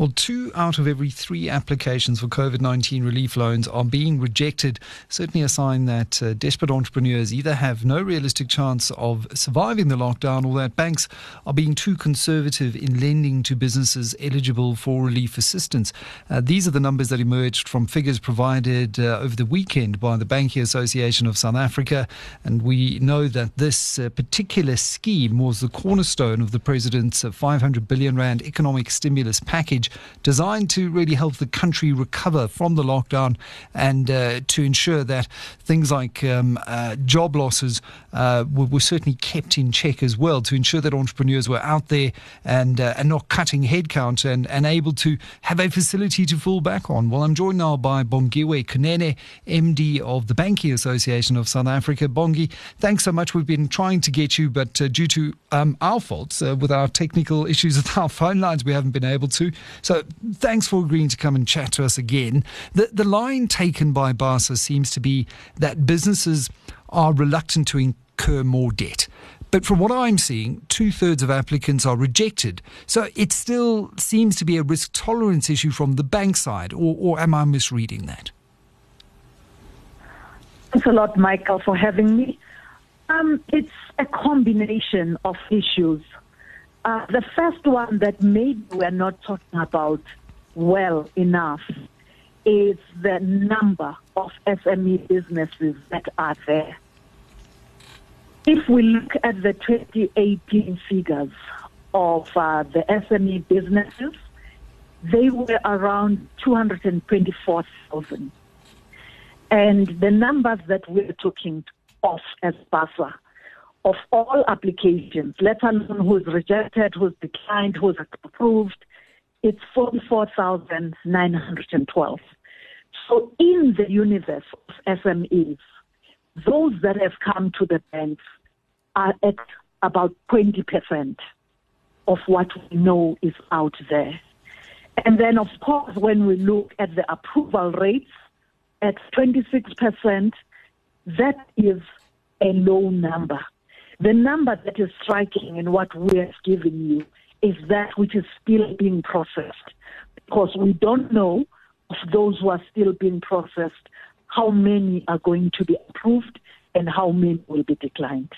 Well, two out of every three applications for COVID 19 relief loans are being rejected. Certainly a sign that uh, desperate entrepreneurs either have no realistic chance of surviving the lockdown or that banks are being too conservative in lending to businesses eligible for relief assistance. Uh, these are the numbers that emerged from figures provided uh, over the weekend by the Banking Association of South Africa. And we know that this uh, particular scheme was the cornerstone of the president's uh, 500 billion rand economic stimulus package designed to really help the country recover from the lockdown and uh, to ensure that things like um, uh, job losses uh, were, were, certainly kept in check as well, to ensure that entrepreneurs were out there and, uh, and not cutting headcount and, and able to have a facility to fall back on. Well, I'm joined now by Bongiwe Kunene, MD of the Banking Association of South Africa. Bongi, thanks so much. We've been trying to get you, but uh, due to um, our faults with our technical issues with our phone lines, we haven't been able to. So thanks for agreeing to come and chat to us again. The, the line taken by BASA seems to be that businesses are reluctant to incur more debt. But from what I'm seeing, two thirds of applicants are rejected. So it still seems to be a risk tolerance issue from the bank side, or, or am I misreading that? Thanks a lot, Michael, for having me. Um, it's a combination of issues. Uh, the first one that maybe we're not talking about well enough is the number of SME businesses that are there. If we look at the 2018 figures of uh, the SME businesses, they were around 224,000. And the numbers that we're talking of as BASA of all applications, let alone who's rejected, who's declined, who's approved, it's 44,912. So in the universe of SMEs, those that have come to the banks are at about 20% of what we know is out there. And then, of course, when we look at the approval rates at 26%, that is a low number. The number that is striking in what we have given you is that which is still being processed because we don't know of those who are still being processed how many are going to be approved and how many will be declined.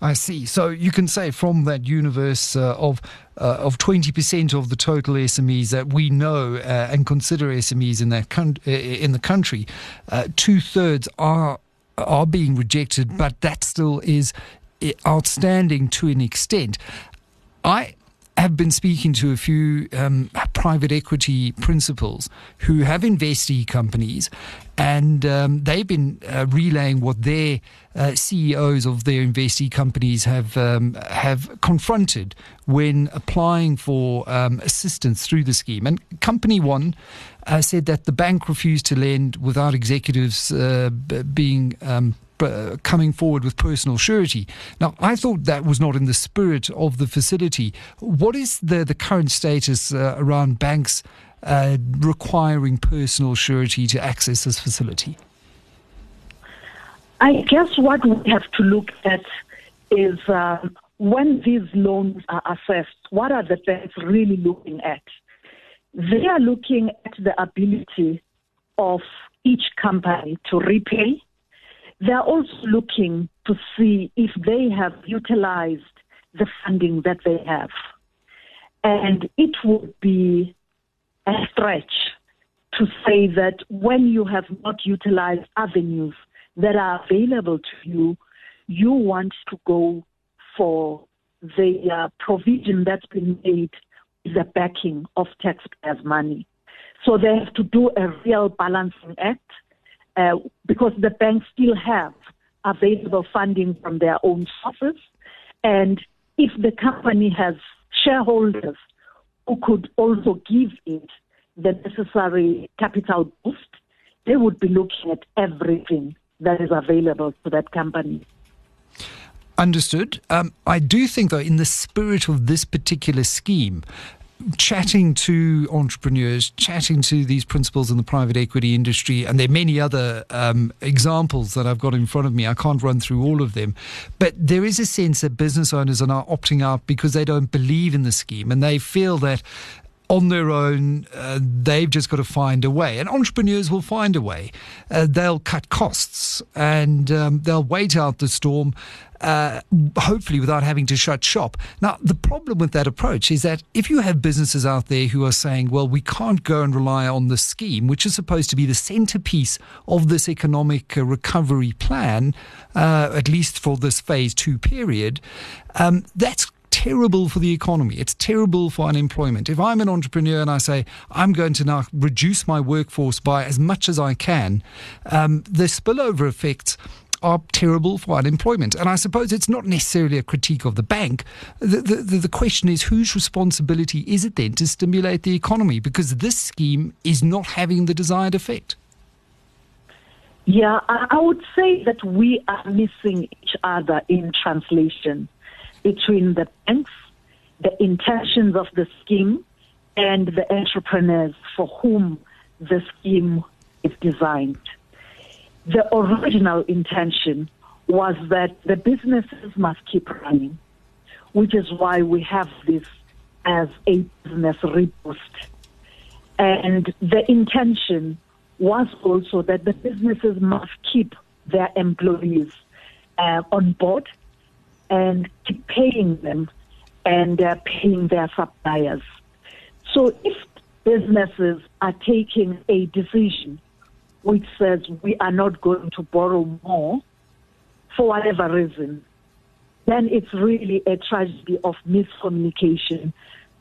I see. So you can say from that universe uh, of uh, of twenty percent of the total SMEs that we know uh, and consider SMEs in that con- uh, in the country, uh, two thirds are are being rejected, but that still is outstanding to an extent. I have been speaking to a few um, private equity principals who have investee companies, and um, they've been uh, relaying what their uh, CEOs of their investee companies have um, have confronted when applying for um, assistance through the scheme. And Company One uh, said that the bank refused to lend without executives uh, being um, uh, coming forward with personal surety. Now, I thought that was not in the spirit of the facility. What is the, the current status uh, around banks uh, requiring personal surety to access this facility? I guess what we have to look at is uh, when these loans are assessed, what are the banks really looking at? They are looking at the ability of each company to repay they're also looking to see if they have utilized the funding that they have. And it would be a stretch to say that when you have not utilized avenues that are available to you, you want to go for the uh, provision that's been made with the backing of taxpayers' money. So they have to do a real balancing act uh, because the banks still have available funding from their own sources. And if the company has shareholders who could also give it the necessary capital boost, they would be looking at everything that is available to that company. Understood. Um, I do think, though, in the spirit of this particular scheme, chatting to entrepreneurs, chatting to these principals in the private equity industry, and there are many other um, examples that I've got in front of me. I can't run through all of them, but there is a sense that business owners are now opting out because they don't believe in the scheme and they feel that on their own, uh, they've just got to find a way. And entrepreneurs will find a way. Uh, they'll cut costs and um, they'll wait out the storm, uh, hopefully without having to shut shop. Now, the problem with that approach is that if you have businesses out there who are saying, well, we can't go and rely on the scheme, which is supposed to be the centerpiece of this economic uh, recovery plan, uh, at least for this phase two period, um, that's terrible for the economy. It's terrible for unemployment. If I'm an entrepreneur and I say, I'm going to now reduce my workforce by as much as I can, um, the spillover effects are terrible for unemployment. And I suppose it's not necessarily a critique of the bank. The, the, the, question is whose responsibility is it then to stimulate the economy? Because this scheme is not having the desired effect. Yeah, I would say that we are missing each other in translation between the banks, the intentions of the scheme, and the entrepreneurs for whom the scheme is designed. The original intention was that the businesses must keep running, which is why we have this as a business reboost. And the intention was also that the businesses must keep their employees uh, on board and keep paying them and uh, paying their suppliers. So if businesses are taking a decision which says we are not going to borrow more for whatever reason, then it's really a tragedy of miscommunication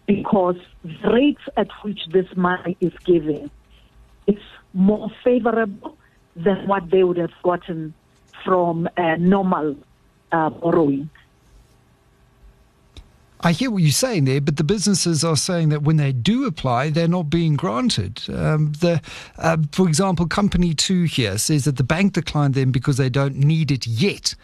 because the rates at which this money is given is more favorable than what they would have gotten from uh, normal uh, borrowing. I hear what you're saying there, but the businesses are saying that when they do apply, they're not being granted. Um, the, uh, for example, Company 2 here says that the bank declined them because they don't need it yet.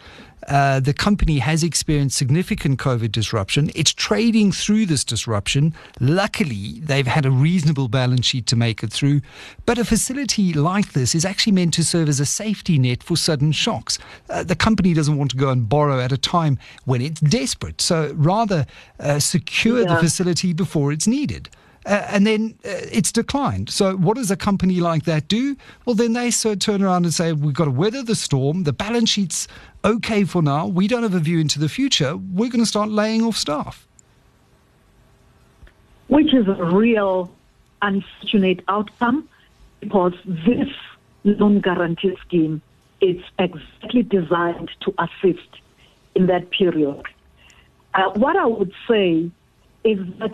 Uh, the company has experienced significant COVID disruption. It's trading through this disruption. Luckily, they've had a reasonable balance sheet to make it through. But a facility like this is actually meant to serve as a safety net for sudden shocks. Uh, the company doesn't want to go and borrow at a time when it's desperate. So rather uh, secure yeah. the facility before it's needed. Uh, and then uh, it's declined. So, what does a company like that do? Well, then they so turn around and say, We've got to weather the storm. The balance sheet's okay for now. We don't have a view into the future. We're going to start laying off staff. Which is a real unfortunate outcome because this loan guarantee scheme is exactly designed to assist in that period. Uh, what I would say is that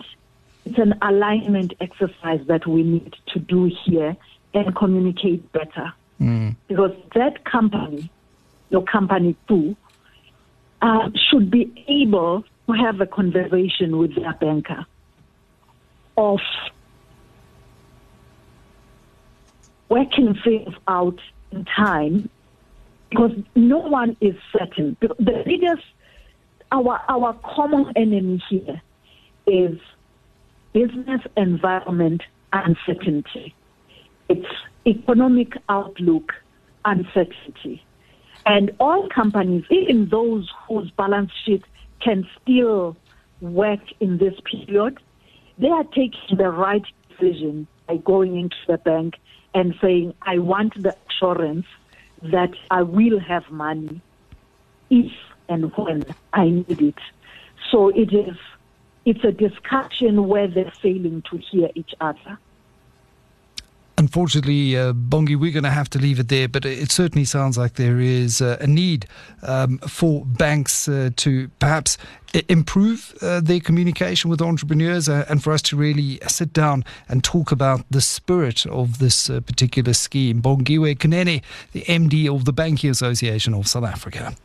it's an alignment exercise that we need to do here and communicate better. Mm. Because that company, your company too, uh, should be able to have a conversation with their banker of working things out in time because no one is certain. The biggest, our, our common enemy here is business environment uncertainty. It's economic outlook uncertainty. And all companies, even those whose balance sheet can still work in this period, they are taking the right decision by going into the bank and saying, I want the assurance that I will have money if and when I need it. So it is it's a discussion where they're failing to hear each other. Unfortunately, uh, Bongi, we're going to have to leave it there, but it certainly sounds like there is uh, a need um, for banks uh, to perhaps improve uh, their communication with entrepreneurs uh, and for us to really sit down and talk about the spirit of this uh, particular scheme. Bongiwe Kunene, the MD of the Banking Association of South Africa.